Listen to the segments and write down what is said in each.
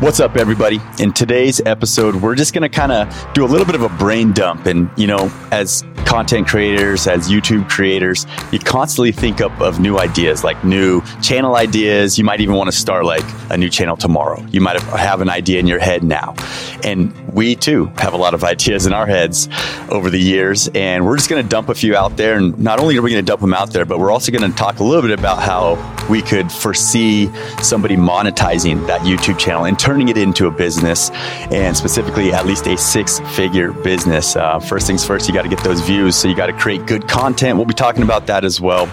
What's up, everybody? In today's episode, we're just going to kind of do a little bit of a brain dump. And, you know, as content creators, as YouTube creators, you constantly think up of new ideas, like new channel ideas. You might even want to start like a new channel tomorrow. You might have an idea in your head now. And we too have a lot of ideas in our heads over the years. And we're just going to dump a few out there. And not only are we going to dump them out there, but we're also going to talk a little bit about how we could foresee somebody monetizing that YouTube channel and turning it into a business, and specifically at least a six figure business. Uh, first things first, you got to get those views. So you got to create good content. We'll be talking about that as well.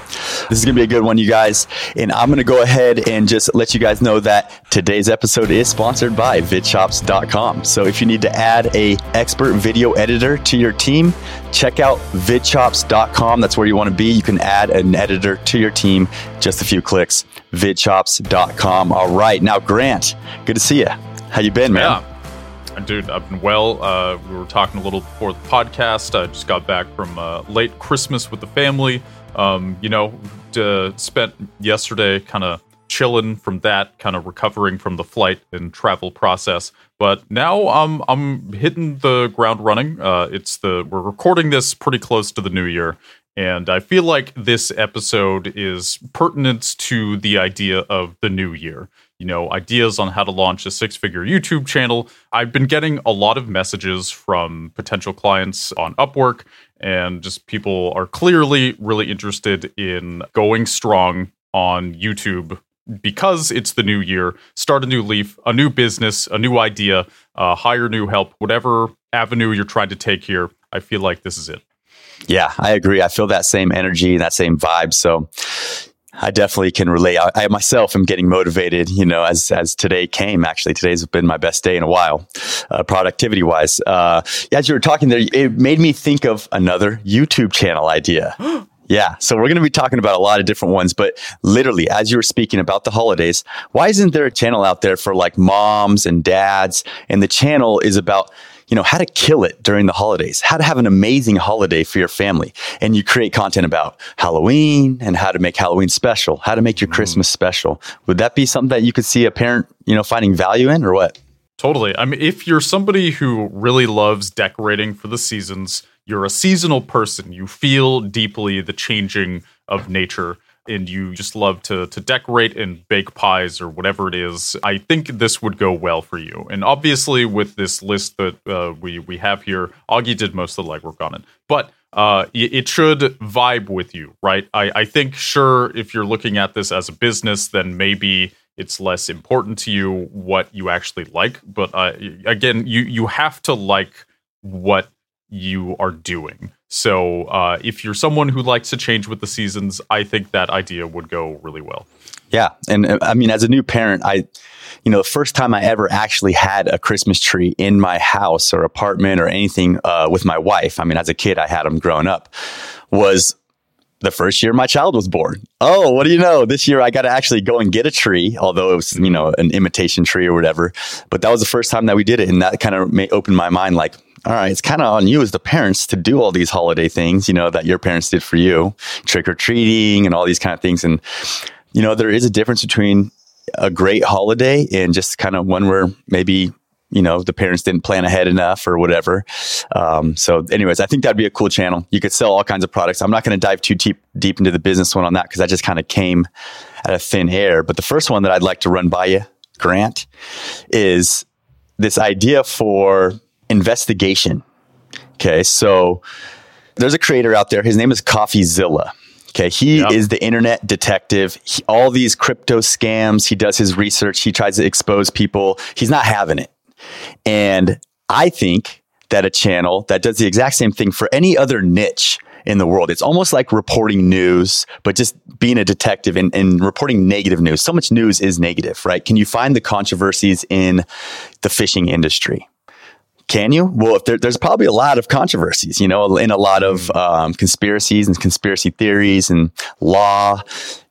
This is going to be a good one, you guys. And I'm going to go ahead and just let you guys know that today's episode is sponsored by vidchops.com. So if you need to add a expert video editor to your team, check out vidchops.com. That's where you want to be. You can add an editor to your team, just a few clicks. vidchops.com. All right. Now, Grant, good to see you. How you been, man? Yeah. Dude, I've been well. Uh, we were talking a little before the podcast. I just got back from uh, late Christmas with the family. Um, you know, spent yesterday kind of chilling from that, kind of recovering from the flight and travel process. But now I'm I'm hitting the ground running. Uh, it's the we're recording this pretty close to the new year, and I feel like this episode is pertinent to the idea of the new year. You know, ideas on how to launch a six figure YouTube channel. I've been getting a lot of messages from potential clients on Upwork, and just people are clearly really interested in going strong on YouTube because it's the new year, start a new leaf, a new business, a new idea, uh, hire new help, whatever avenue you're trying to take here. I feel like this is it. Yeah, I agree. I feel that same energy, that same vibe. So I definitely can relate. I, I, myself am getting motivated, you know, as as today came. Actually, today's been my best day in a while, uh, productivity wise. Uh, as you were talking there, it made me think of another YouTube channel idea. Yeah. So we're going to be talking about a lot of different ones, but literally, as you were speaking about the holidays, why isn't there a channel out there for like moms and dads? And the channel is about, you know, how to kill it during the holidays, how to have an amazing holiday for your family. And you create content about Halloween and how to make Halloween special, how to make your mm. Christmas special. Would that be something that you could see a parent, you know, finding value in or what? Totally. I mean, if you're somebody who really loves decorating for the seasons, you're a seasonal person. You feel deeply the changing of nature and you just love to to decorate and bake pies or whatever it is, I think this would go well for you. And obviously, with this list that uh, we we have here, Augie did most of the legwork on it, but uh, it should vibe with you, right? I, I think sure if you're looking at this as a business, then maybe it's less important to you what you actually like. But uh, again, you you have to like what you are doing. So uh, if you're someone who likes to change with the seasons, I think that idea would go really well. Yeah, and uh, I mean, as a new parent, I, you know, the first time I ever actually had a Christmas tree in my house or apartment or anything uh, with my wife. I mean, as a kid, I had them growing up. Was the first year my child was born. Oh, what do you know? This year I got to actually go and get a tree, although it was, you know, an imitation tree or whatever. But that was the first time that we did it. And that kind of may opened my mind like, all right, it's kind of on you as the parents to do all these holiday things, you know, that your parents did for you, trick or treating and all these kind of things. And, you know, there is a difference between a great holiday and just kind of one where maybe, you know, the parents didn't plan ahead enough or whatever. Um, so, anyways, I think that'd be a cool channel. You could sell all kinds of products. I'm not going to dive too deep, deep into the business one on that because that just kind of came out of thin air. But the first one that I'd like to run by you, Grant, is this idea for investigation. Okay, so there's a creator out there. His name is CoffeeZilla. Okay, he yep. is the internet detective. He, all these crypto scams, he does his research. He tries to expose people. He's not having it. And I think that a channel that does the exact same thing for any other niche in the world. It's almost like reporting news, but just being a detective and, and, reporting negative news. So much news is negative, right? Can you find the controversies in the fishing industry? Can you? Well, there, there's probably a lot of controversies, you know, in a lot of um, conspiracies and conspiracy theories and law.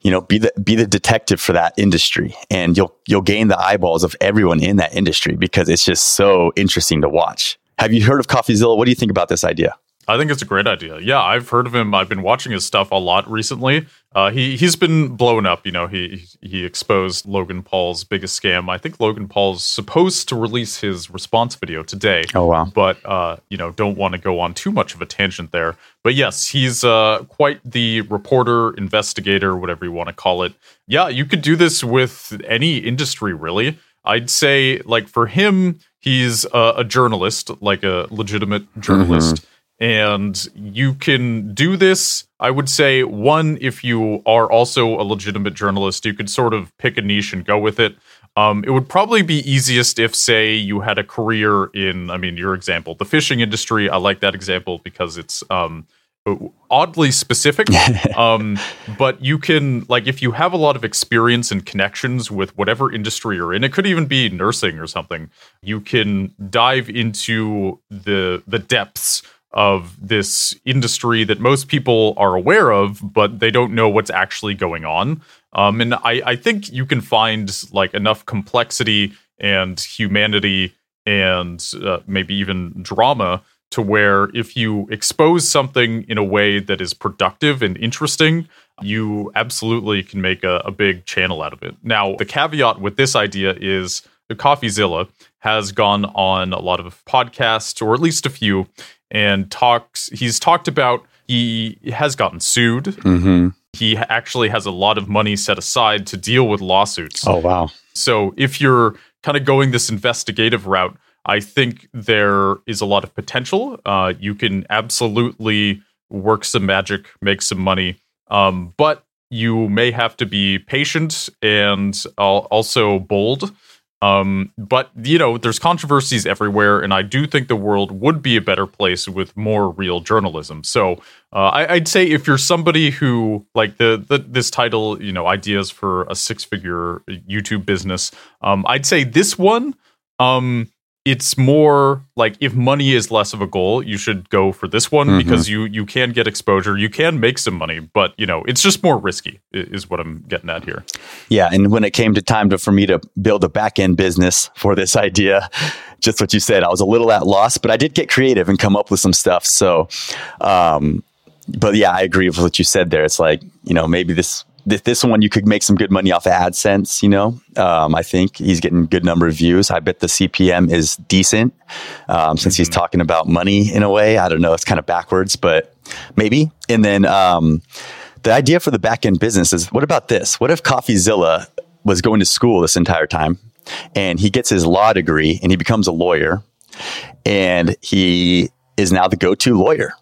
You know, be the be the detective for that industry, and you'll you'll gain the eyeballs of everyone in that industry because it's just so interesting to watch. Have you heard of CoffeeZilla? What do you think about this idea? I think it's a great idea. Yeah, I've heard of him. I've been watching his stuff a lot recently. Uh, he he's been blown up. You know, he he exposed Logan Paul's biggest scam. I think Logan Paul's supposed to release his response video today. Oh wow! But uh, you know, don't want to go on too much of a tangent there. But yes, he's uh, quite the reporter, investigator, whatever you want to call it. Yeah, you could do this with any industry, really. I'd say, like for him, he's a, a journalist, like a legitimate journalist. Mm-hmm and you can do this. I would say one if you are also a legitimate journalist you could sort of pick a niche and go with it. Um, it would probably be easiest if say you had a career in i mean your example the fishing industry. I like that example because it's um, oddly specific. Um, but you can like if you have a lot of experience and connections with whatever industry you're in it could even be nursing or something you can dive into the the depths of this industry that most people are aware of, but they don't know what's actually going on. Um, and I, I think you can find like enough complexity and humanity and uh, maybe even drama to where if you expose something in a way that is productive and interesting, you absolutely can make a, a big channel out of it. Now, the caveat with this idea is the CoffeeZilla has gone on a lot of podcasts, or at least a few, and talks. He's talked about he has gotten sued. Mm-hmm. He actually has a lot of money set aside to deal with lawsuits. Oh wow! So if you're kind of going this investigative route, I think there is a lot of potential. Uh, you can absolutely work some magic, make some money, um, but you may have to be patient and also bold um, but you know, there's controversies everywhere, and I do think the world would be a better place with more real journalism. So uh, I, would say if you're somebody who like the, the this title, you know, ideas for a six figure YouTube business, um, I'd say this one um, it's more like if money is less of a goal, you should go for this one mm-hmm. because you you can get exposure, you can make some money, but you know it's just more risky is what I'm getting at here. Yeah, and when it came to time to, for me to build a back end business for this idea, just what you said, I was a little at loss, but I did get creative and come up with some stuff. So, um, but yeah, I agree with what you said there. It's like you know maybe this this, this one you could make some good money off of AdSense. You know, um, I think he's getting good number of views. I bet the CPM is decent um, since mm-hmm. he's talking about money in a way. I don't know, it's kind of backwards, but maybe. And then um, the idea for the back end business is: what about this? What if CoffeeZilla was going to school this entire time, and he gets his law degree and he becomes a lawyer, and he is now the go-to lawyer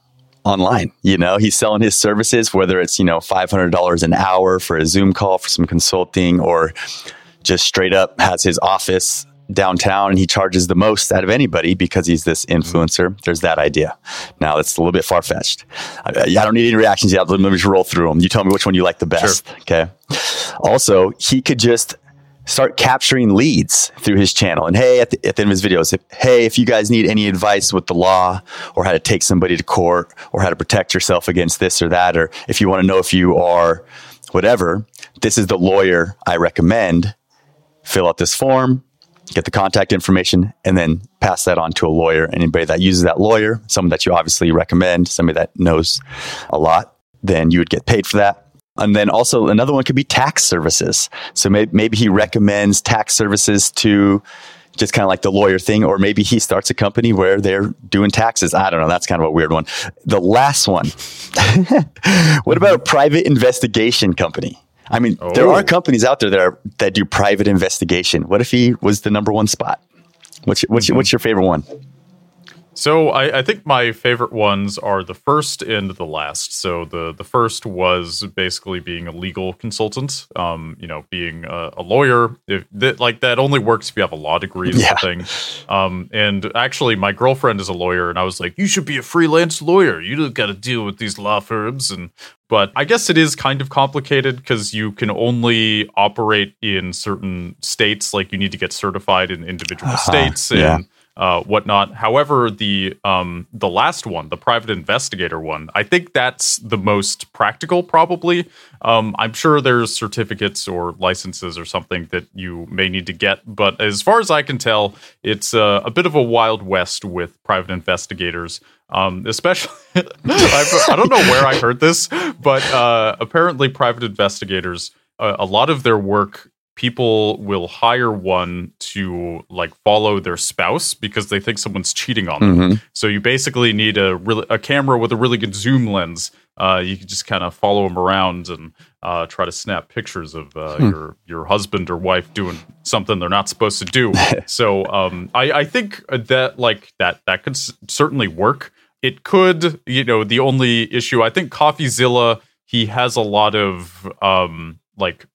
online. You know, he's selling his services, whether it's, you know, $500 an hour for a Zoom call for some consulting or just straight up has his office downtown and he charges the most out of anybody because he's this mm-hmm. influencer. There's that idea. Now, it's a little bit far fetched. I, I, don't need any reactions yet. Let me just roll through them. You tell me which one you like the best. Sure. Okay. Also, he could just start capturing leads through his channel. And hey, at the, at the, end of his videos, if, hey, if you guys need any advice with the law or how to take somebody to court or how to protect yourself against this or that, or if you want to know if you are whatever, this is the lawyer I recommend. Fill out this form, get the contact information, and then pass that on to a lawyer. Anybody that uses that lawyer, someone that you obviously recommend, somebody that knows a lot, then you would get paid for that. And then also another one could be tax services. So maybe, maybe he recommends tax services to just kind of like the lawyer thing, or maybe he starts a company where they're doing taxes. I don't know. That's kind of a weird one. The last one. what about a private investigation company? I mean, oh. there are oh. companies out there that are that do private investigation. What if he was the number one spot? What's what's, mm-hmm. what's your favorite one? So I, I, think my favorite ones are the first and the last. So the the first was basically being a legal consultant. Um, you know, being a, a lawyer. If that like that only works if you have a law degree. Yeah. Thing. Um, and actually, my girlfriend is a lawyer, and I was like, you should be a freelance lawyer. You don't got to deal with these law firms and. But I guess it is kind of complicated because you can only operate in certain states. Like you need to get certified in individual uh-huh. states, and yeah uh, whatnot. However, the um, the last one, the private investigator one, I think that's the most practical. Probably, um, I'm sure there's certificates or licenses or something that you may need to get, but as far as I can tell, it's uh, a bit of a wild west with private investigators. Um, especially, I don't know where I heard this, but uh, apparently, private investigators, uh, a lot of their work people will hire one to like follow their spouse because they think someone's cheating on them. Mm-hmm. So you basically need a really a camera with a really good zoom lens. Uh, you can just kind of follow them around and uh, try to snap pictures of uh, hmm. your your husband or wife doing something they're not supposed to do. so um, I, I think that like that that could s- certainly work. It could, you know, the only issue I think CoffeeZilla he has a lot of um, like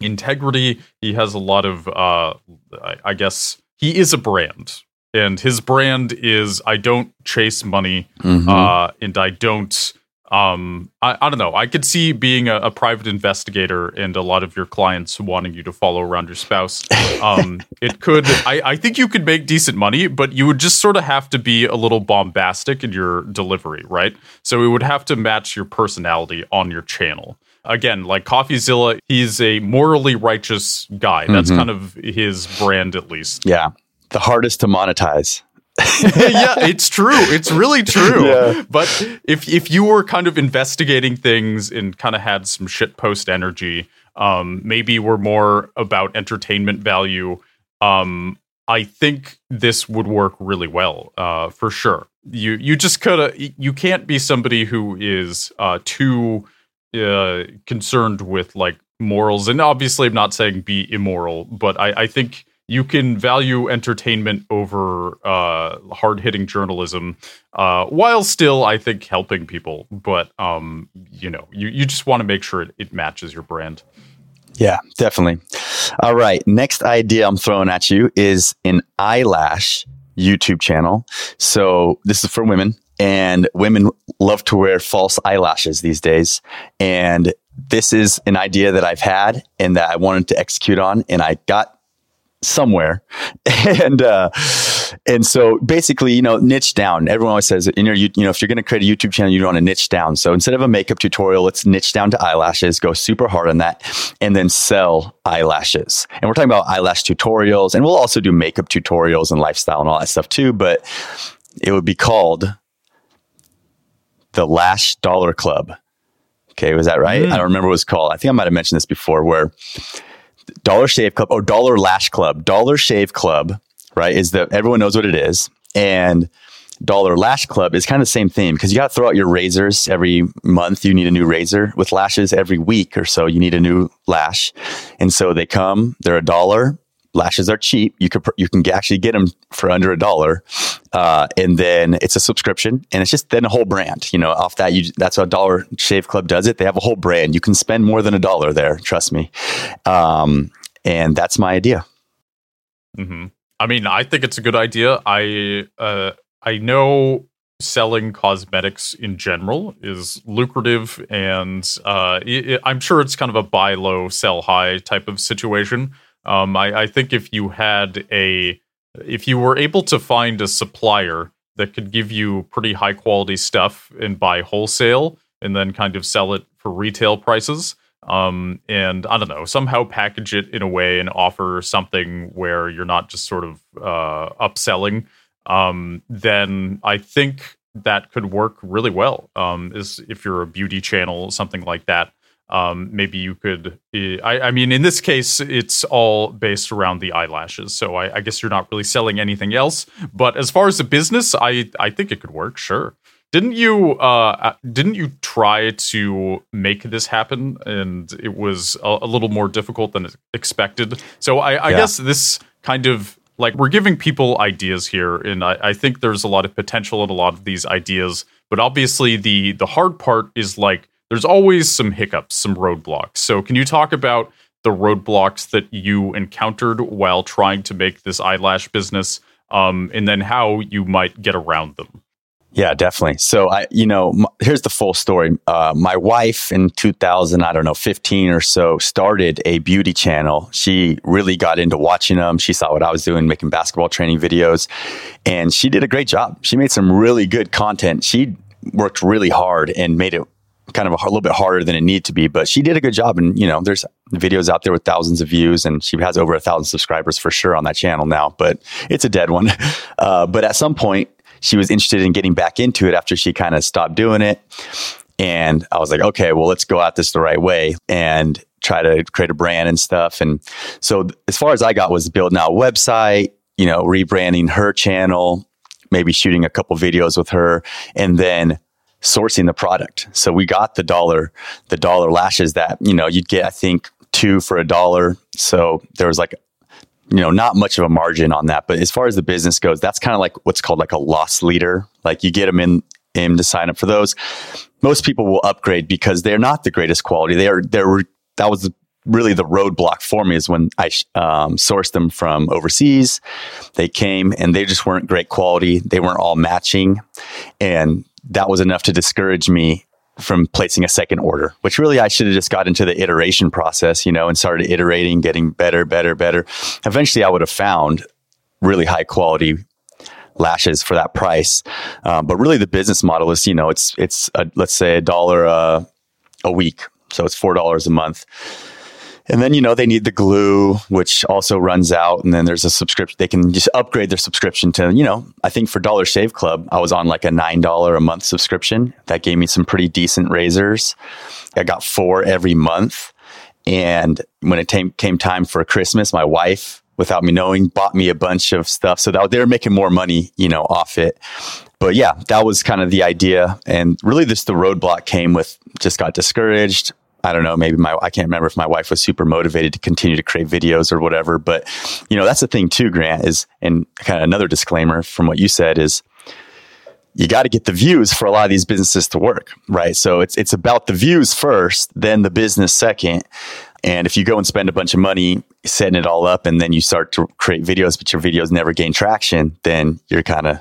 integrity. He has a lot of, uh, I, I guess, he is a brand, and his brand is I don't chase money, mm-hmm. uh, and I don't. Um, I, I don't know. I could see being a, a, private investigator and a lot of your clients wanting you to follow around your spouse. Um, it could. I, I think you could make decent money, but you would just sort of have to be a little bombastic in your delivery, right? So it would have to match your personality on your channel again, like CoffeeZilla, he's a morally righteous guy. That's mm-hmm. kind of his brand, at least. Yeah. The hardest to monetize. yeah, it's true. It's really true. Yeah. But if if you were kind of investigating things and kind of had some shit post energy, um, maybe we're more about entertainment value. Um, I think this would work really well, uh, for sure. You you just could you can't be somebody who is uh, too uh, concerned with like morals, and obviously, I'm not saying be immoral, but I, I think you can value entertainment over uh, hard hitting journalism, uh, while still, I think, helping people. But um, you know, you you just want to make sure it, it matches your brand. Yeah, definitely. All right, next idea I'm throwing at you is an eyelash YouTube channel. So this is for women and women love to wear false eyelashes these days. And this is an idea that I've had and that I wanted to execute on, and I got somewhere. and uh, and so basically, you know, niche down. Everyone always says, in your, you know, if you're going to create a YouTube channel, you want to niche down. So instead of a makeup tutorial, let's niche down to eyelashes, go super hard on that, and then sell eyelashes. And we're talking about eyelash tutorials, and we'll also do makeup tutorials and lifestyle and all that stuff too. But it would be called the Lash Dollar Club. Okay, was that right? Mm. I don't remember what it was called. I think I might have mentioned this before where Dollar Shave Club or Dollar Lash Club, Dollar Shave Club, right? Is the everyone knows what it is. And Dollar Lash Club is kind of the same thing because you got to throw out your razors every month. You need a new razor with lashes every week or so. You need a new lash. And so they come, they're a dollar lashes are cheap. You could you can actually get them for under a dollar, uh, and then it's a subscription, and it's just then a whole brand. You know, off that you that's how Dollar Shave Club does it. They have a whole brand. You can spend more than a dollar there. Trust me. Um, and that's my idea. Mm-hmm. I mean, I think it's a good idea. I uh, I know selling cosmetics in general is lucrative, and uh, it, I'm sure it's kind of a buy low, sell high type of situation. Um, I, I think if you had a, if you were able to find a supplier that could give you pretty high quality stuff and buy wholesale and then kind of sell it for retail prices, um, and I don't know, somehow package it in a way and offer something where you're not just sort of uh, upselling, um, then I think that could work really well. Um, is if you're a beauty channel, something like that um, maybe you could eh, I, I, mean in this case it's all based around the eyelashes so I, I, guess you're not really selling anything else. But as far as the business i i think it could work sure. Didn't you uh, uh didn't you try to make this happen and it was a, a little more difficult than expected? So i, I yeah. guess this kind of like we're giving people ideas here and I, I think there's a lot of potential in a lot of these ideas but obviously the the hard part is like there's always some hiccups, some roadblocks. So, can you talk about the roadblocks that you encountered while trying to make this eyelash business, um, and then how you might get around them? Yeah, definitely. So I, you know, m- here's the full story. Uh, my wife in 2000, I don't know, 15 or so, started a beauty channel. She really got into watching them. She saw what I was doing, making basketball training videos, and she did a great job. She made some really good content. She worked really hard and made it kind of a, a little bit harder than it needed to be, but she did a good job. And you know, there's videos out there with thousands of views, and she has over a thousand subscribers for sure on that channel now. But it's a dead one. Uh, but at some point, she was interested in getting back into it after she kind of stopped doing it. And I was like, okay, well, let's go at this the right way and try to create a brand and stuff. And so, as far as I got was building out a website, you know, rebranding her channel, maybe shooting a couple videos with her, and then sourcing the product. So we got the dollar, the dollar lashes that, you know, you'd get, I think, two for a dollar. So there was like, you know, not much of a margin on that. But as far as the business goes, that's kind of like what's called like a loss leader. Like you get them in, in to sign up for those. Most people will upgrade because they're not the greatest quality. They are, they're, that was really the roadblock for me is when I um, sourced them from overseas. They came and they just weren't great quality. They weren't all matching. And that was enough to discourage me from placing a second order, which really I should have just got into the iteration process, you know, and started iterating, getting better, better, better. Eventually, I would have found really high quality lashes for that price. Um, but really, the business model is, you know, it's it's a, let's say a dollar uh, a week, so it's four dollars a month and then, you know, they need the glue, which also runs out. And then there's a subscription. They can just upgrade their subscription to, you know, I think for Dollar Shave Club, I was on like a $9 a month subscription. That gave me some pretty decent razors. I got four every month. And when it came, came time for Christmas, my wife, without me knowing, bought me a bunch of stuff. So that they were making more money, you know, off it. But yeah, that was kind of the idea. And really, this the roadblock came with just got discouraged I don't know, maybe my, I can't remember if my wife was super motivated to continue to create videos or whatever. But, you know, that's the thing too, Grant, is, and kind of another disclaimer from what you said is you got to get the views for a lot of these businesses to work, right? So it's, it's about the views first, then the business second. And if you go and spend a bunch of money setting it all up and then you start to create videos, but your videos never gain traction, then you're kind of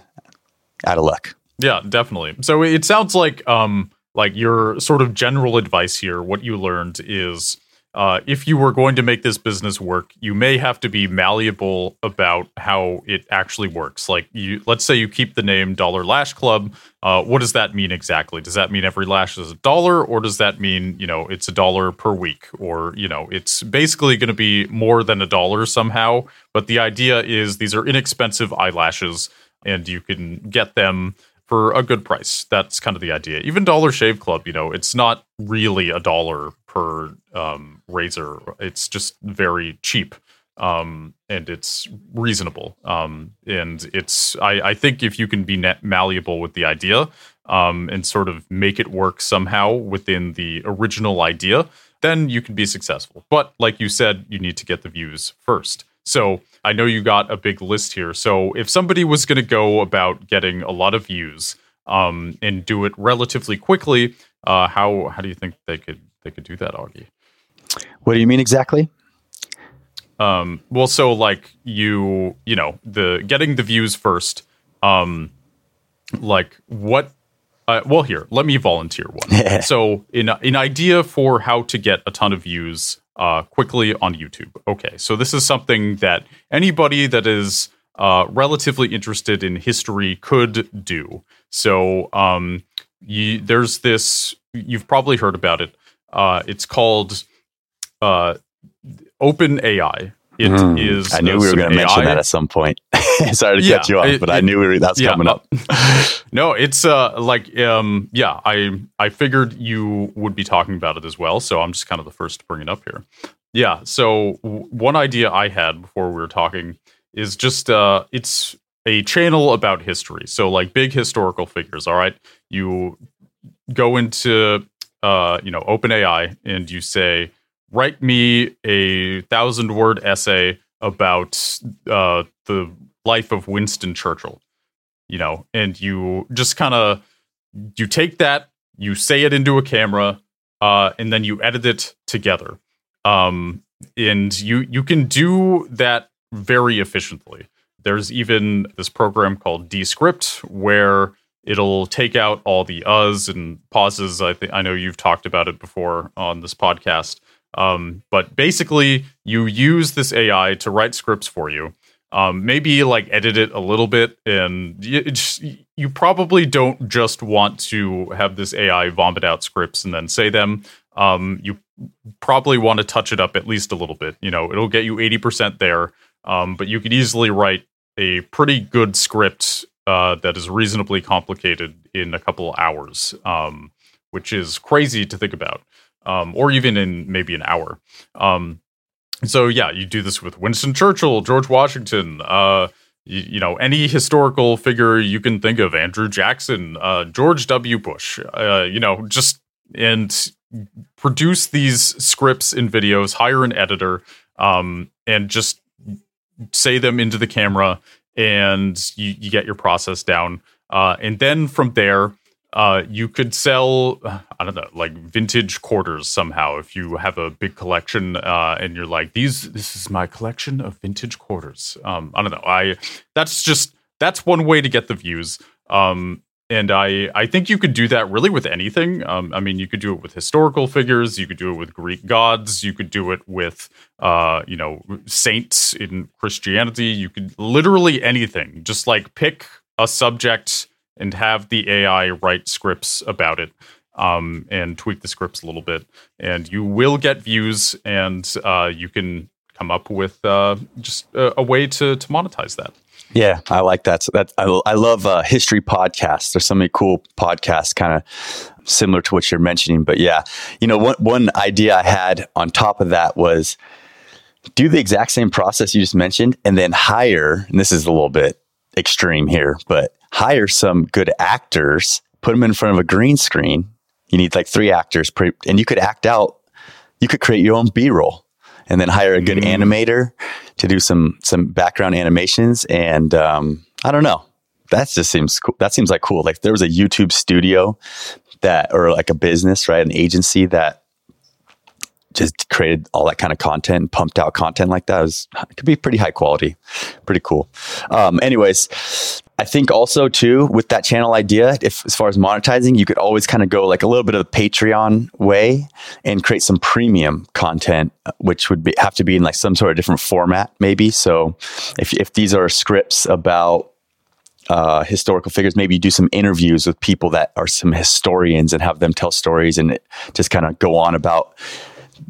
out of luck. Yeah, definitely. So it sounds like, um, like your sort of general advice here, what you learned is uh, if you were going to make this business work, you may have to be malleable about how it actually works. Like you, let's say you keep the name Dollar Lash Club. Uh, what does that mean exactly? Does that mean every lash is a dollar, or does that mean you know it's a dollar per week, or you know it's basically going to be more than a dollar somehow? But the idea is these are inexpensive eyelashes, and you can get them for a good price. That's kind of the idea. Even Dollar Shave Club, you know, it's not really a dollar per um, razor. It's just very cheap um, and it's reasonable. Um, and it's I, I, think if you can be malleable with the idea um, and sort of make it work somehow within the original idea, then you can be successful. But like you said, you need to get the views first. So I know you got a big list here. So if somebody was going to go about getting a lot of views um, and do it relatively quickly, uh, how how do you think they could they could do that, Augie? What do you mean exactly? Um, well, so like you you know the getting the views first. Um, like what uh, well, here, let me volunteer one. so, in an idea for how to get a ton of views uh, quickly on YouTube. Okay, so this is something that anybody that is uh, relatively interested in history could do. So, um, you, there's this. You've probably heard about it. Uh, it's called uh, Open AI. It mm, is. I knew we were going to mention that at some point. Sorry to yeah, cut you off, it, but I knew we were, that's yeah, coming up. no, it's uh like um yeah, I I figured you would be talking about it as well, so I'm just kind of the first to bring it up here. Yeah, so w- one idea I had before we were talking is just uh it's a channel about history. So like big historical figures, all right? You go into uh you know, OpenAI and you say write me a thousand word essay about uh, the life of Winston Churchill, you know, and you just kind of you take that, you say it into a camera, uh, and then you edit it together. Um, and you you can do that very efficiently. There's even this program called Descript where It'll take out all the uhs and pauses. I think I know you've talked about it before on this podcast. Um, but basically, you use this AI to write scripts for you. Um, maybe like edit it a little bit, and you, just, you probably don't just want to have this AI vomit out scripts and then say them. Um, you probably want to touch it up at least a little bit. You know, it'll get you 80% there, um, but you could easily write a pretty good script uh, that is reasonably complicated in a couple hours, um, which is crazy to think about, um, or even in maybe an hour. Um, so yeah, you do this with Winston Churchill, George Washington, uh, you, you, know, any historical figure you can think of, Andrew Jackson, uh, George W. Bush, uh, you know, just and produce these scripts and videos, hire an editor, um, and just say them into the camera, and you, you get your process down. Uh, and then from there, uh, you could sell i don't know like vintage quarters somehow if you have a big collection uh, and you're like these this is my collection of vintage quarters. Um, i don't know. I that's just that's one way to get the views. Um, and i i think you could do that really with anything. Um, i mean you could do it with historical figures you could do it with greek gods you could do it with uh, you know saints in christianity. You could literally anything. Just like pick a subject and have the AI write scripts about it um, and tweak the scripts a little bit. And you will get views, and uh, you can come up with uh, just a, a, way to, to monetize that. Yeah, I like that. So that I, I love uh, history podcasts. There's so many cool podcasts, kind of similar to what you're mentioning. But yeah, you know, one one idea I had on top of that was do the exact same process you just mentioned, and then hire. And this is a little bit extreme here, but hire some good actors, put them in front of a green screen. You need like three actors, and you could act out. You could create your own B roll, and then hire a good mm. animator to do some some background animations. And um, I don't know, that just seems cool. That seems like cool. Like there was a YouTube studio that, or like a business, right, an agency that just created all that kind of content, pumped out content like that. It, was, it could be pretty high quality, pretty cool. Um, anyways, I think also too with that channel idea, if as far as monetizing, you could always kind of go like a little bit of the Patreon way and create some premium content, which would be, have to be in like some sort of different format, maybe. So if if these are scripts about uh, historical figures, maybe do some interviews with people that are some historians and have them tell stories and just kind of go on about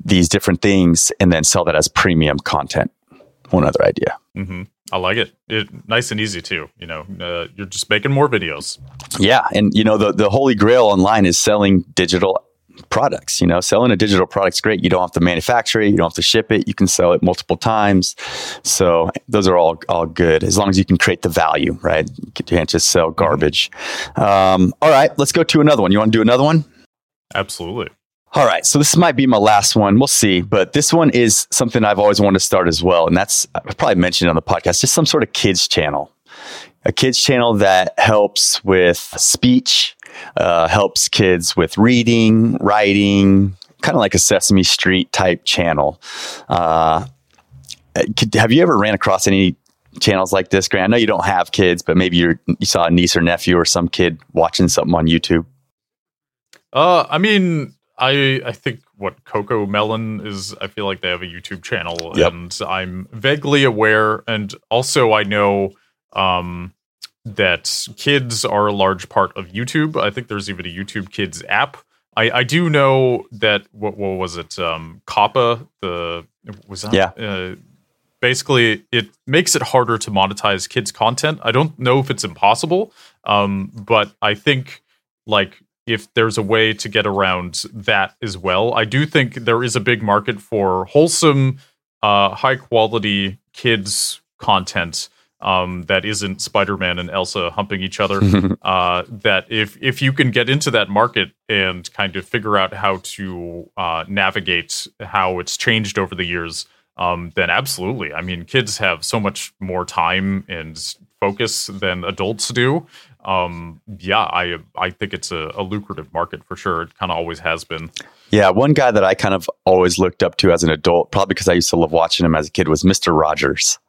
these different things and then sell that as premium content. One other idea. Mm-hmm. I like it. it. Nice and easy too. You know, uh, you're just making more videos. Yeah, and you know the the holy grail online is selling digital products. You know, selling a digital product's great. You don't have to manufacture it. You don't have to ship it. You can sell it multiple times. So those are all all good as long as you can create the value. Right? You can't just sell garbage. Um, all right, let's go to another one. You want to do another one? Absolutely. All right, so this might be my last one. We'll see, but this one is something I've always wanted to start as well, and that's I've probably mentioned on the podcast, just some sort of kids channel, a kids channel that helps with speech, uh, helps kids with reading, writing, kind of like a Sesame Street type channel. Uh, could, have you ever ran across any channels like this, Grant? I know you don't have kids, but maybe you you saw a niece or nephew or some kid watching something on YouTube. Uh, I mean, I I think what CoComelon is. I feel like they have a YouTube channel, yep. and I'm vaguely aware. And also, I know um, that kids are a large part of YouTube. I think there's even a YouTube Kids app. I, I do know that what what was it? Um, COPPA the was that yeah. Uh, basically, it makes it harder to monetize kids content. I don't know if it's impossible, um, but I think like if there's a way to get around that as well. I do think there is a big market for wholesome, uh, high quality kids content um, that isn't Spider-Man and Elsa humping each other. uh, that if if you can get into that market and kind of figure out how to uh, navigate how it's changed over the years, um, then absolutely. I mean, kids have so much more time and focus than adults do um, yeah, I I think it's a, a lucrative market for sure. It kind of always has been. Yeah, one guy that I kind of always looked up to as an adult, probably because I used to love watching him as a kid, was Mister Rogers.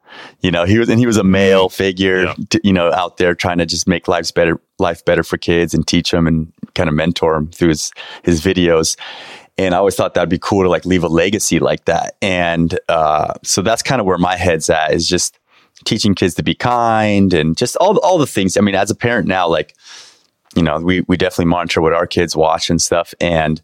You know, he was and he was a male figure, Yeah. t- you know, out there trying to just make lives better, life better for kids and teach them and kind of mentor them through his his videos. And I always thought that'd be cool to like leave a legacy like that. And uh, so that's kind of where my head's at is just teaching kids to be kind and just all all the things. I mean, as a parent now, like you know, we we definitely monitor what our kids watch and stuff. And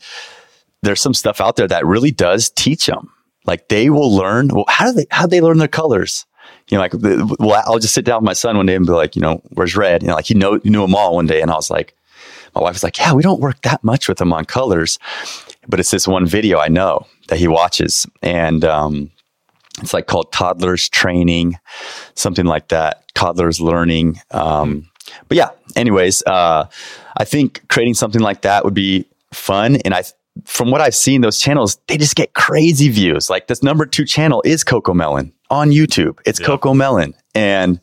there's some stuff out there that really does teach them. Like they will learn. Well, how do they how do they learn their colors? You know, like well, I'll just sit down with my son one day and be like, you know, where's red? You know, like he know he knew them all one day, and I was like, my wife was like, yeah, we don't work that much with them on colors, but it's this one video I know that he watches, and um, it's like called toddlers training, something like that. Toddlers learning. Um, but yeah, anyways, uh, I think creating something like that would be fun. And I, from what I've seen, those channels, they just get crazy views. Like this number two channel is CoComelon on YouTube. It's Yeah. CoComelon. And,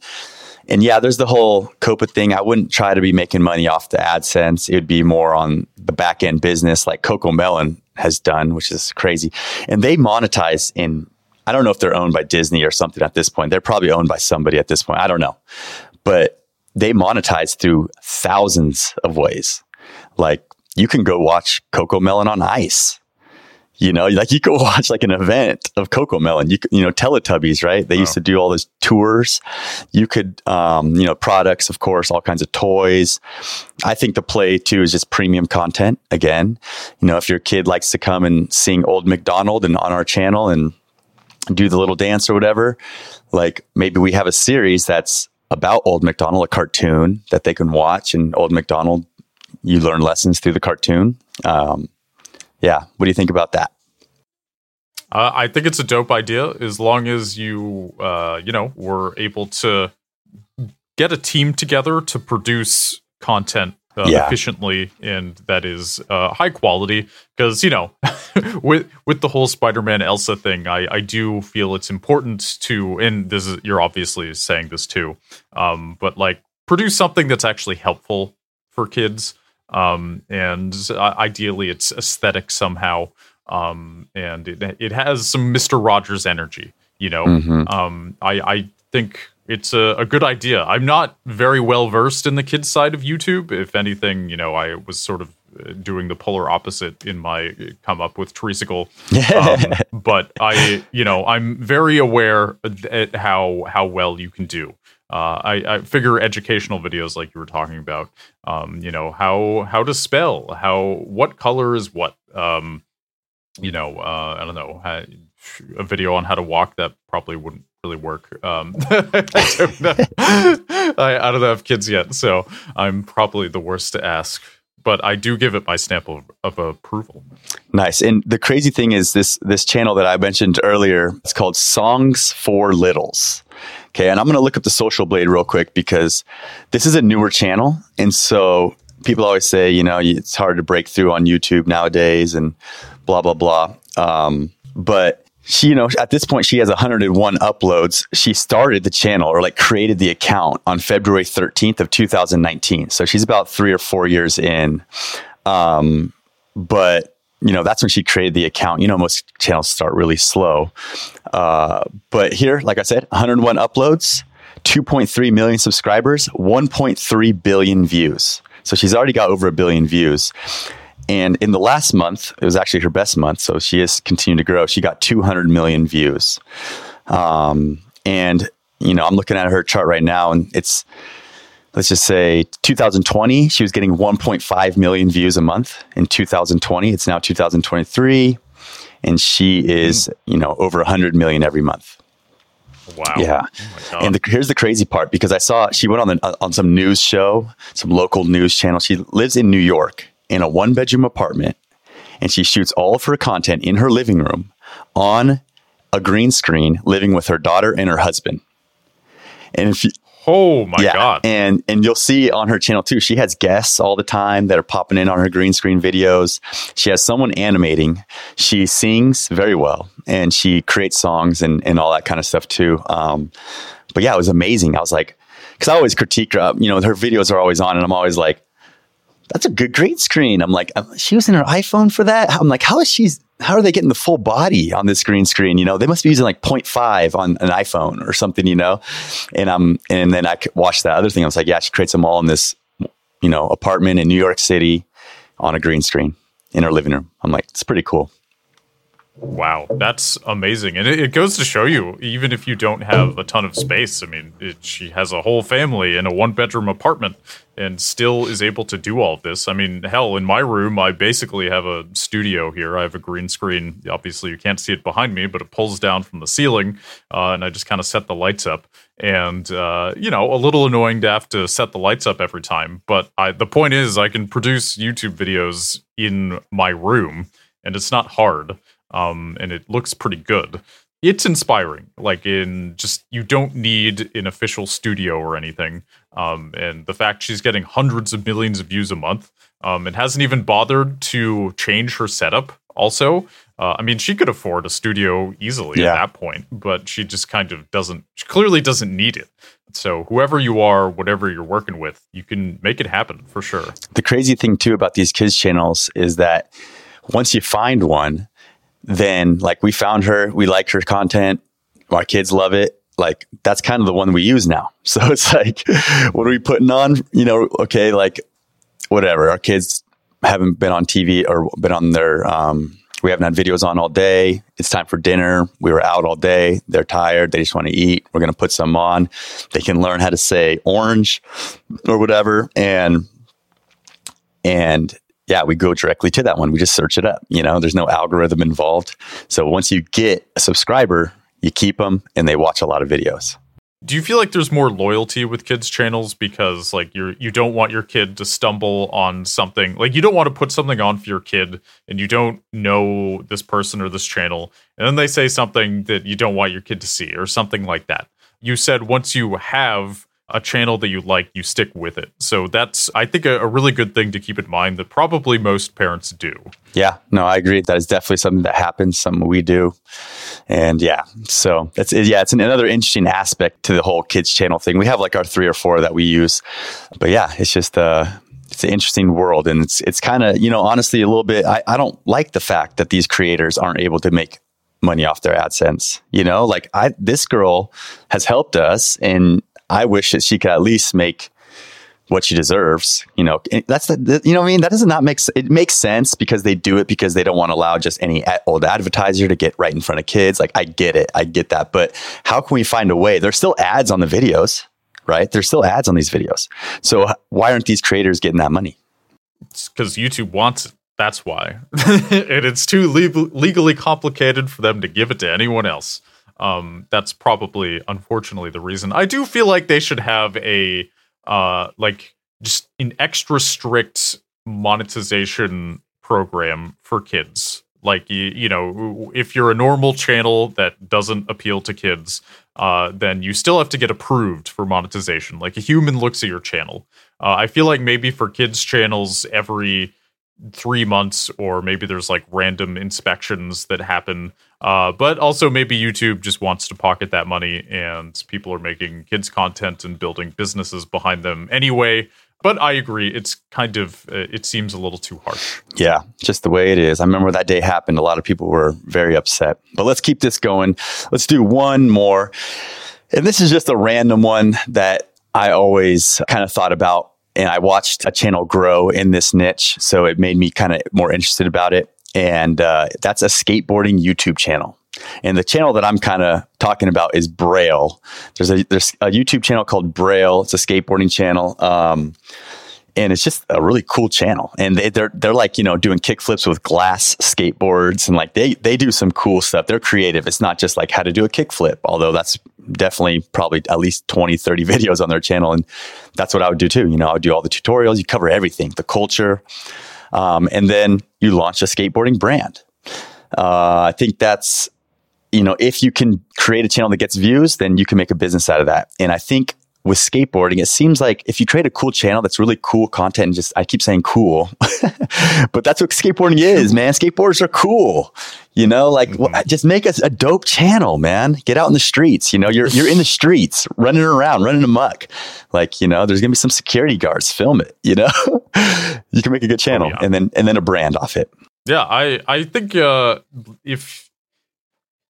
and yeah, there's the whole COPPA thing. I wouldn't try to be making money off the AdSense. It would be more on the back end business like CoComelon has done, which is crazy. And they monetize in, I don't know if they're owned by Disney or something at this point. They're probably owned by somebody at this point. I don't know. But they monetize through thousands of ways. Like you can go watch CoComelon on ice. You know, like you could watch like an event of CoComelon. You could, you know, Teletubbies, right? They used to do all those tours. You could, um, you know, products, of course, all kinds of toys. I think the play too is just premium content. Again, you know, if your kid likes to come and sing Old McDonald and on our channel and do the little dance or whatever, like maybe we have a series that's about Old McDonald, a cartoon that they can watch, and Old McDonald, you learn lessons through the cartoon. Um, yeah, what do you think about that? Uh, I think it's a dope idea as long as you, uh, you know, were able to get a team together to produce content uh, Yeah. efficiently and that is uh, high quality. Because you know, with with the whole Spider-Man Elsa thing, I I do feel it's important to, and this is you're obviously saying this too, um, but like produce something that's actually helpful for kids, um, and uh, ideally it's aesthetic somehow um, and it, it has some Mister Rogers energy. You know, Mhm. um, I I think it's a, a good idea. I'm not very well versed in the kids side of YouTube. If anything, you know, I was sort of uh, doing the polar opposite in my uh, come up with Treesicle. Um, but I, you know, I'm very aware at how how well you can do. Uh, I, I figure educational videos like you were talking about, um, you know, how how to spell, how what color is what, um, you know, uh, I don't know, a video on how to walk that probably wouldn't really work. Um, I, don't. I, I don't have kids yet, so I'm probably the worst to ask. But I do give it my stamp of, of approval. Nice. And the crazy thing is this this channel that I mentioned earlier, it's called Songs for Littles. Okay, and I'm going to look up the Social Blade real quick because this is a newer channel, and so people always say, you know, it's hard to break through on YouTube nowadays, and blah blah blah. Um, but she, you know, at this point, she has 101 uploads. She started the channel or like created the account on February 13th of 2019. So she's about three or four years in. Um, but you know that's when she created the account you know most channels start really slow uh, but here like i said 101 uploads 2.3 million subscribers 1.3 billion views so she's already got over a billion views and in the last month it was actually her best month so she has continued to grow. She got 200 million views. Um, and you know i'm looking at her chart right now and it's let's just say 2020 she was getting 1.5 million views a month. In 2020 it's now 2023 and she is you know over 100 million every month. Wow. yeah. Oh and the, here's the crazy part because i saw she went on the, on some news show some local news channel. She lives in new york in a one bedroom apartment and she shoots all of her content in her living room on a green screen living with her daughter and her husband and if you, oh my God. and and you'll see on her channel too. She has guests all the time that are popping in on her green screen videos. She has someone animating. She sings very well, and she creates songs and and all that kind of stuff too. Um, but yeah, it was amazing. I was like, because I always critique her. You know, her videos are always on, and I'm always like, that's a good green screen. I'm like, uh, she was in her iPhone for that. I'm like, how is she? How are they getting the full body on this green screen? You know, they must be using like 0.5 on an iPhone or something. You know, and I'm and then I watched that other thing. I was like, yeah, she creates them all in this, you know, apartment in New York City on a green screen in her living room. I'm like, it's pretty cool. Wow, that's amazing. And it, it, goes to show you, even if you don't have a ton of space, I mean, it, she has a whole family in a one bedroom apartment and still is able to do all of this. I mean, hell, in my room, I basically have a studio here. I have a green screen. Obviously, you can't see it behind me, but it pulls down from the ceiling, uh, and I just kind of set the lights up. And, uh, you know, a little annoying to have to set the lights up every time. But I, the point is, I can produce YouTube videos in my room, and it's not hard um, and it looks pretty good. It's inspiring. Like in just you don't need an official studio or anything. Um, and the fact she's getting hundreds of millions of views a month, um, and hasn't even bothered to change her setup. Also, uh, I mean, she could afford a studio easily yeah. at that point, but she just kind of doesn't. She clearly doesn't need it. So whoever you are, whatever you're working with, you can make it happen for sure. The crazy thing too about these kids channels is that once you find one, then like we found her, we like her content, our kids love it. Like that's kind of the one we use now. So it's like, what are we putting on? You know, okay, like whatever. Our kids haven't been on TV or been on their, um, we haven't had videos on all day. It's time for dinner. We were out all day. They're tired. They just want to eat. We're going to put some on. They can learn how to say orange or whatever. And, and yeah, we go directly to that one. We just search it up. You know, there's no algorithm involved. So once you get a subscriber, you keep them and they watch a lot of videos. Do you feel like there's more loyalty with kids channels because like you're you don't want your kid to stumble on something like you don't want to put something on for your kid and you don't know this person or this channel and then they say something that you don't want your kid to see or something like that. You said once you have a channel that you like, you stick with it. So that's, I think, a, a, really good thing to keep in mind that probably most parents do. Yeah, no, I agree. That is definitely something that happens, something we do. And yeah, so that's, yeah, it's another interesting aspect to the whole kids channel thing. We have like our three or four that we use, but yeah, it's just, uh, it's an interesting world. And it's, it's kind of, you know, honestly, a little bit, I, I don't like the fact that these creators aren't able to make money off their AdSense. You know, like I, this girl has helped us and I wish that she could at least make what she deserves. You know, that's the, you know what I mean? That does not make it makes sense because they do it because they don't want to allow just any old advertiser to get right in front of kids. Like I get it. I get that. But how can we find a way? There's still ads on the videos, right? There's still ads on these videos. So why aren't these creators getting that money? It's because YouTube wants it. That's why. and it's too le- legally complicated for them to give it to anyone else. Um, that's probably, unfortunately, the reason. I do feel like they should have a uh, like just an extra strict monetization program for kids. Like you, you know, if you're a normal channel that doesn't appeal to kids, uh, then you still have to get approved for monetization. Like a human looks at your channel. Uh, I feel like maybe for kids channels, every three months, or maybe there's like random inspections that happen. Uh, but also, maybe YouTube just wants to pocket that money, and people are making kids' content and building businesses behind them anyway. But I agree, it's kind of uh, it seems a little too harsh. Yeah, just the way it is. I remember that day happened. A lot of people were very upset. But let's keep this going. Let's do one more, and this is just a random one that I always kind of thought about and I watched a channel grow in this niche. So it made me kind of more interested about it. And uh, that's a skateboarding YouTube channel. And the channel that I'm kind of talking about is Braille. There's a there's a YouTube channel called Braille. It's a skateboarding channel. Um, and it's just a really cool channel. And they, they're they're like you know doing kickflips with glass skateboards, and like they they do some cool stuff. They're creative. It's not just like how to do a kickflip, although that's definitely probably at least 20, 30 videos on their channel, and that's what I would do too. You know, I would do all the tutorials. You cover everything, the culture, um, and then you launch a skateboarding brand. Uh, I think that's you know if you can create a channel that gets views, then you can make a business out of that. And I think with skateboarding, it seems like if you create a cool channel that's really cool content and just, I keep saying cool, but that's what skateboarding is, man. Skateboarders are cool. You know, like mm-hmm. just make us a, a dope channel, man. Get out in the streets. You know, you're, you're in the streets running around, running amok. Like, you know, there's going to be some security guards. Film it, you know, you can make a good channel oh, yeah. and then, and then a brand off it. Yeah. I, I think, uh, if,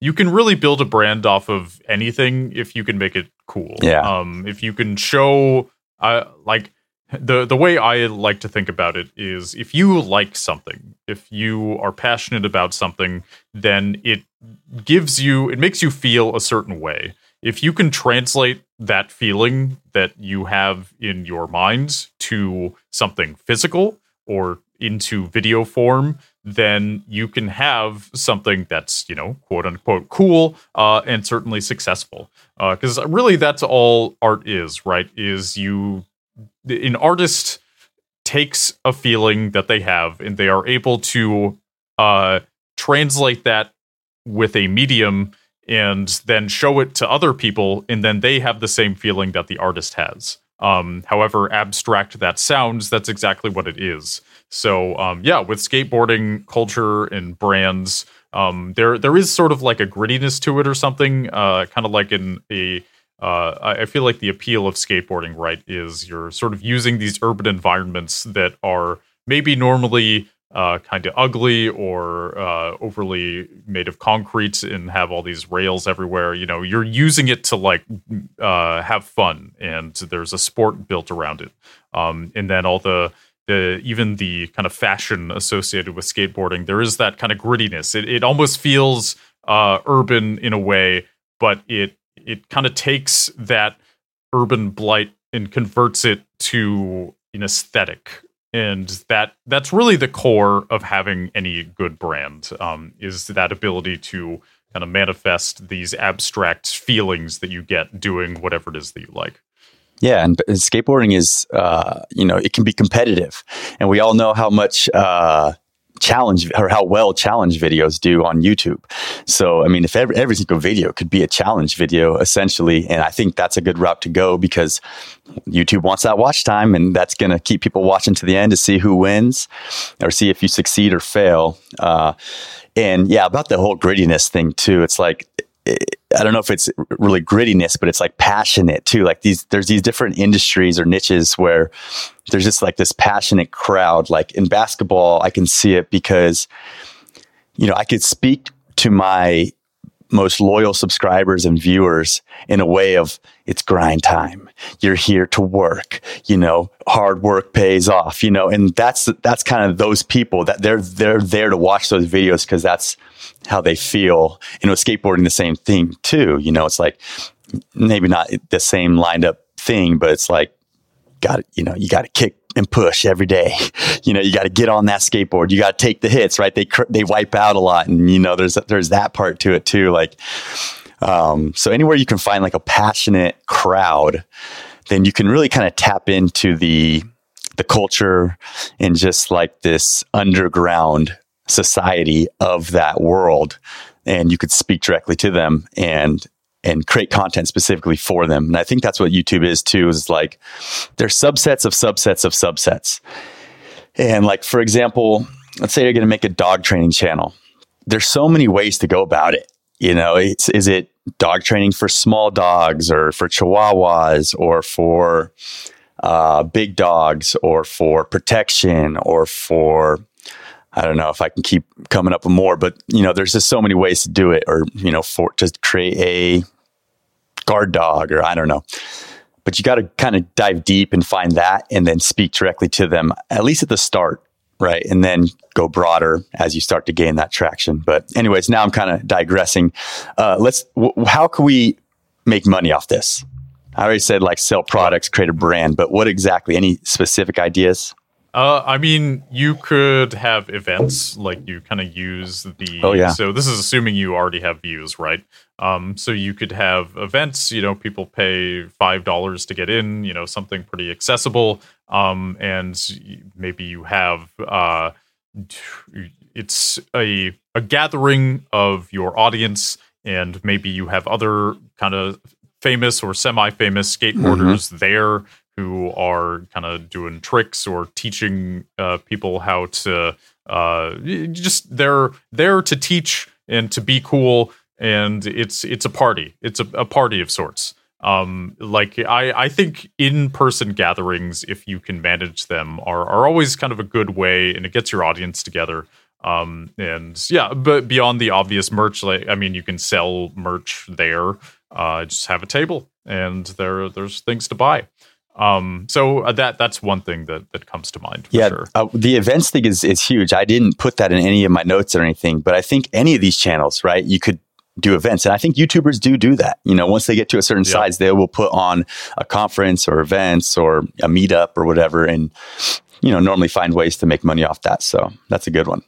you can really build a brand off of anything if you can make it cool. Yeah. Um, if you can show, uh, like the the way I like to think about it is, if you like something, if you are passionate about something, then it gives you, it makes you feel a certain way. If you can translate that feeling that you have in your mind to something physical or into video form, then you can have something that's you know quote unquote cool uh, and certainly successful. Because uh, really that's all art is right? Is you an artist takes a feeling that they have and they are able to uh, translate that with a medium and then show it to other people and then they have the same feeling that the artist has um, however abstract that sounds that's exactly what it is so um, yeah, with skateboarding culture and brands, um, there there is sort of like a grittiness to it or something, uh, kind of like in a. Uh, I feel like the appeal of skateboarding, right, is you're sort of using these urban environments that are maybe normally uh, kind of ugly or uh, overly made of concrete and have all these rails everywhere. You know, you're using it to like uh, have fun, and there's a sport built around it. Um, and then all the the even the kind of fashion associated with skateboarding, there is that kind of grittiness. It it almost feels uh, urban in a way, but it it kind of takes that urban blight and converts it to an aesthetic and that that's really the core of having any good brand um, is that ability to kind of manifest these abstract feelings that you get doing whatever it is that you like. Yeah, and skateboarding is, uh, you know, it can be competitive, and we all know how much uh, challenge or how well challenge videos do on YouTube. So, I mean, if every, every single video could be a challenge video, essentially, and I think that's a good route to go because YouTube wants that watch time, and that's going to keep people watching to the end to see who wins or see if you succeed or fail. Uh, and yeah, about the whole grittiness thing too. It's like I don't know if it's really grittiness, but it's like passionate too. Like these, there's these different industries or niches where there's just like this passionate crowd. Like in basketball, I can see it because, you know, I could speak to my most loyal subscribers and viewers in a way of it's grind time. You're here to work, you know, hard work pays off, you know, and that's, that's kind of those people that they're, they're there to watch those videos because that's how they feel. And with skateboarding, the same thing too. You know, it's like maybe not the same lined up thing, but it's like, got you know, you got to kick and push every day. You know, you got to get on that skateboard. You got to take the hits, right? They they wipe out a lot, and you know, there's there's that part to it too. Like, um, so anywhere you can find like a passionate crowd, then you can really kind of tap into the the culture and just like this underground society of that world and you could speak directly to them and and create content specifically for them. And I think that's what YouTube is too, is like there's subsets of subsets of subsets. And like, for example, let's say you're going to make a dog training channel. There's so many ways to go about it. You know, it's, is it dog training for small dogs or for chihuahuas or for uh, big dogs or for protection or for I don't know if I can keep coming up with more, but you know, there's just so many ways to do it, or you know, for to create a guard dog, or I don't know. But you got to kind of dive deep and find that, and then speak directly to them, at least at the start, right? And then go broader as you start to gain that traction. But anyways, now I'm kind of digressing. Uh, let's. W- how can we make money off this? I already said like sell products, create a brand, but what exactly? Any specific ideas? Uh, I mean, you could have events like you kind of use the. Oh yeah. So this is assuming you already have views, right? Um, so you could have events. You know, people pay five dollars to get in. You know, something pretty accessible. Um, and maybe you have uh, it's a a gathering of your audience, and maybe you have other kind of famous or semi-famous skateboarders mm-hmm. there who are kind of doing tricks or teaching uh, people how to uh, just they're there to teach and to be cool and it's it's a party. It's a, a party of sorts. Um, like I, I think in-person gatherings if you can manage them are, are always kind of a good way and it gets your audience together. Um, and yeah but beyond the obvious merch like i mean you can sell merch there uh, just have a table and there there's things to buy um, so uh, that that's one thing that that comes to mind. yeah, sure. uh, the events thing is is huge. I didn't put that in any of my notes or anything, but I think any of these channels, right? You could do events, and I think YouTubers do do that. You know, once they get to a certain size, they will put on a conference or events or a meetup or whatever, and you know, normally find ways to make money off that. So that's a good one.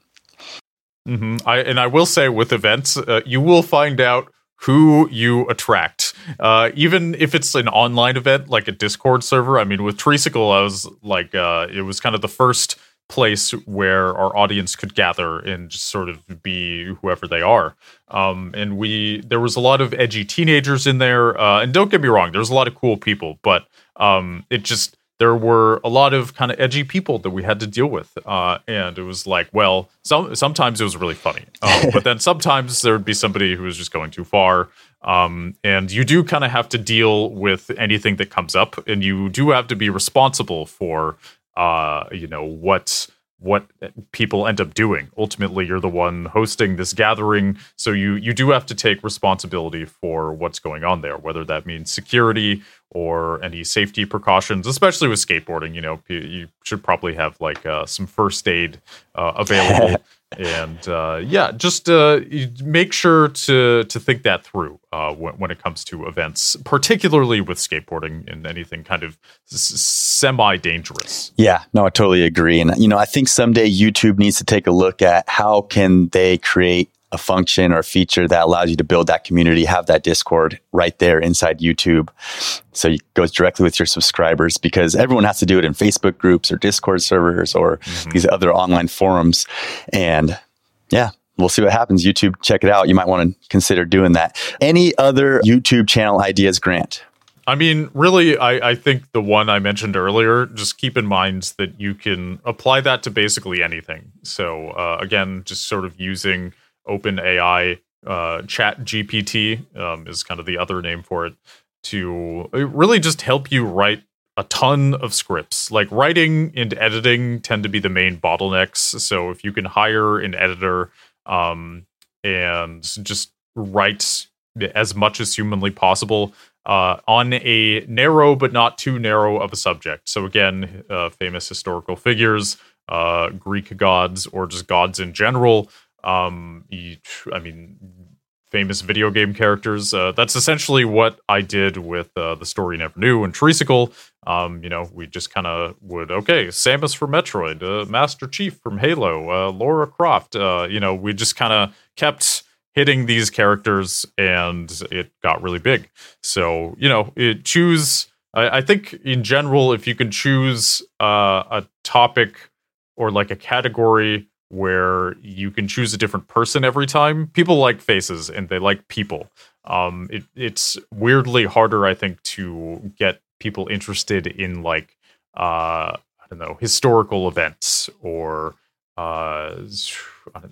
Mm-hmm. I and I will say with events, uh, you will find out who you attract. Uh, even if it's an online event like a Discord server. I mean, with Treesicle, I was like, uh, it was kind of the first place where our audience could gather and just sort of be whoever they are. Um, and we, there was a lot of edgy teenagers in there. Uh, and don't get me wrong, there's a lot of cool people, but um, it just, there were a lot of kind of edgy people that we had to deal with, uh, and it was like, well, some sometimes it was really funny, um, but then sometimes there would be somebody who was just going too far, um, and you do kind of have to deal with anything that comes up, and you do have to be responsible for, uh, you know, what what people end up doing. Ultimately, you're the one hosting this gathering, so you you do have to take responsibility for what's going on there, whether that means security or any safety precautions, especially with skateboarding. You know, you should probably have like uh, some first aid uh, available. and uh, yeah, just uh, make sure to to think that through uh, when, when it comes to events, particularly with skateboarding and anything kind of s- semi dangerous. Yeah, no, I totally agree. And you know, I think someday YouTube needs to take a look at how can they create a function or a feature that allows you to build that community, have that Discord right there inside YouTube. So it goes directly with your subscribers because everyone has to do it in Facebook groups or Discord servers or mm-hmm. these other online forums. And yeah, we'll see what happens. YouTube, check it out. You might want to consider doing that. Any other YouTube channel ideas, Grant? I mean, really, I, I think the one I mentioned earlier, just keep in mind that you can apply that to basically anything. So, uh, again, just sort of using OpenAI uh, Chat GPT um, is kind of the other name for it to uh, really just help you write a ton of scripts. Like writing and editing tend to be the main bottlenecks. So if you can hire an editor um, and just write as much as humanly possible uh, on a narrow but not too narrow of a subject. So again, uh, famous historical figures, uh, Greek gods, or just gods in general. Um, you, I mean, famous video game characters. Uh, that's essentially what I did with uh, the story never knew and Treesicle. Um, you know, we just kind of would okay, Samus from Metroid, uh, Master Chief from Halo, uh, Lara Croft. Uh, you know, we just kind of kept hitting these characters, and it got really big. So you know, it choose. I, I think in general, if you can choose uh, a topic or like a category where you can choose a different person every time. People like faces and they like people. Um, it, it's weirdly harder, I think, to get people interested in like uh, I don't know historical events or uh,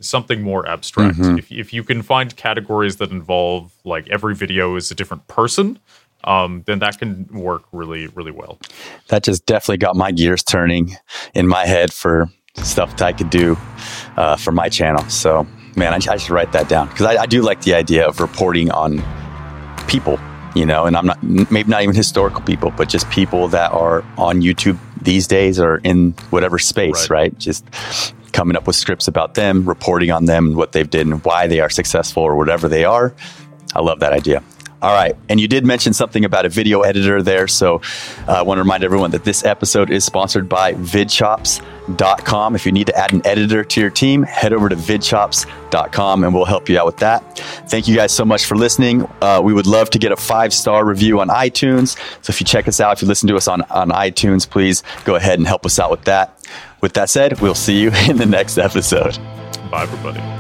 something more abstract. Mm-hmm. If if you can find categories that involve like every video is a different person. Um, then that can work really, really well. That just definitely got my gears turning in my head for stuff that I could do uh, for my channel. So, man, I, I should write that down because I, I, do like the idea of reporting on people, you know, and I'm not maybe not even historical people, but just people that are on YouTube these days or in whatever space, right? right? Just coming up with scripts about them, reporting on them, and what they've did, and why they are successful or whatever they are. I love that idea. All right. And you did mention something about a video editor there. So uh, I want to remind everyone that this episode is sponsored by vidchops.com. If you need to add an editor to your team, head over to vidchops.com and we'll help you out with that. Thank you guys so much for listening. Uh, we would love to get a five star review on iTunes. So if you check us out, if you listen to us on, on iTunes, please go ahead and help us out with that. With that said, we'll see you in the next episode. Bye, everybody.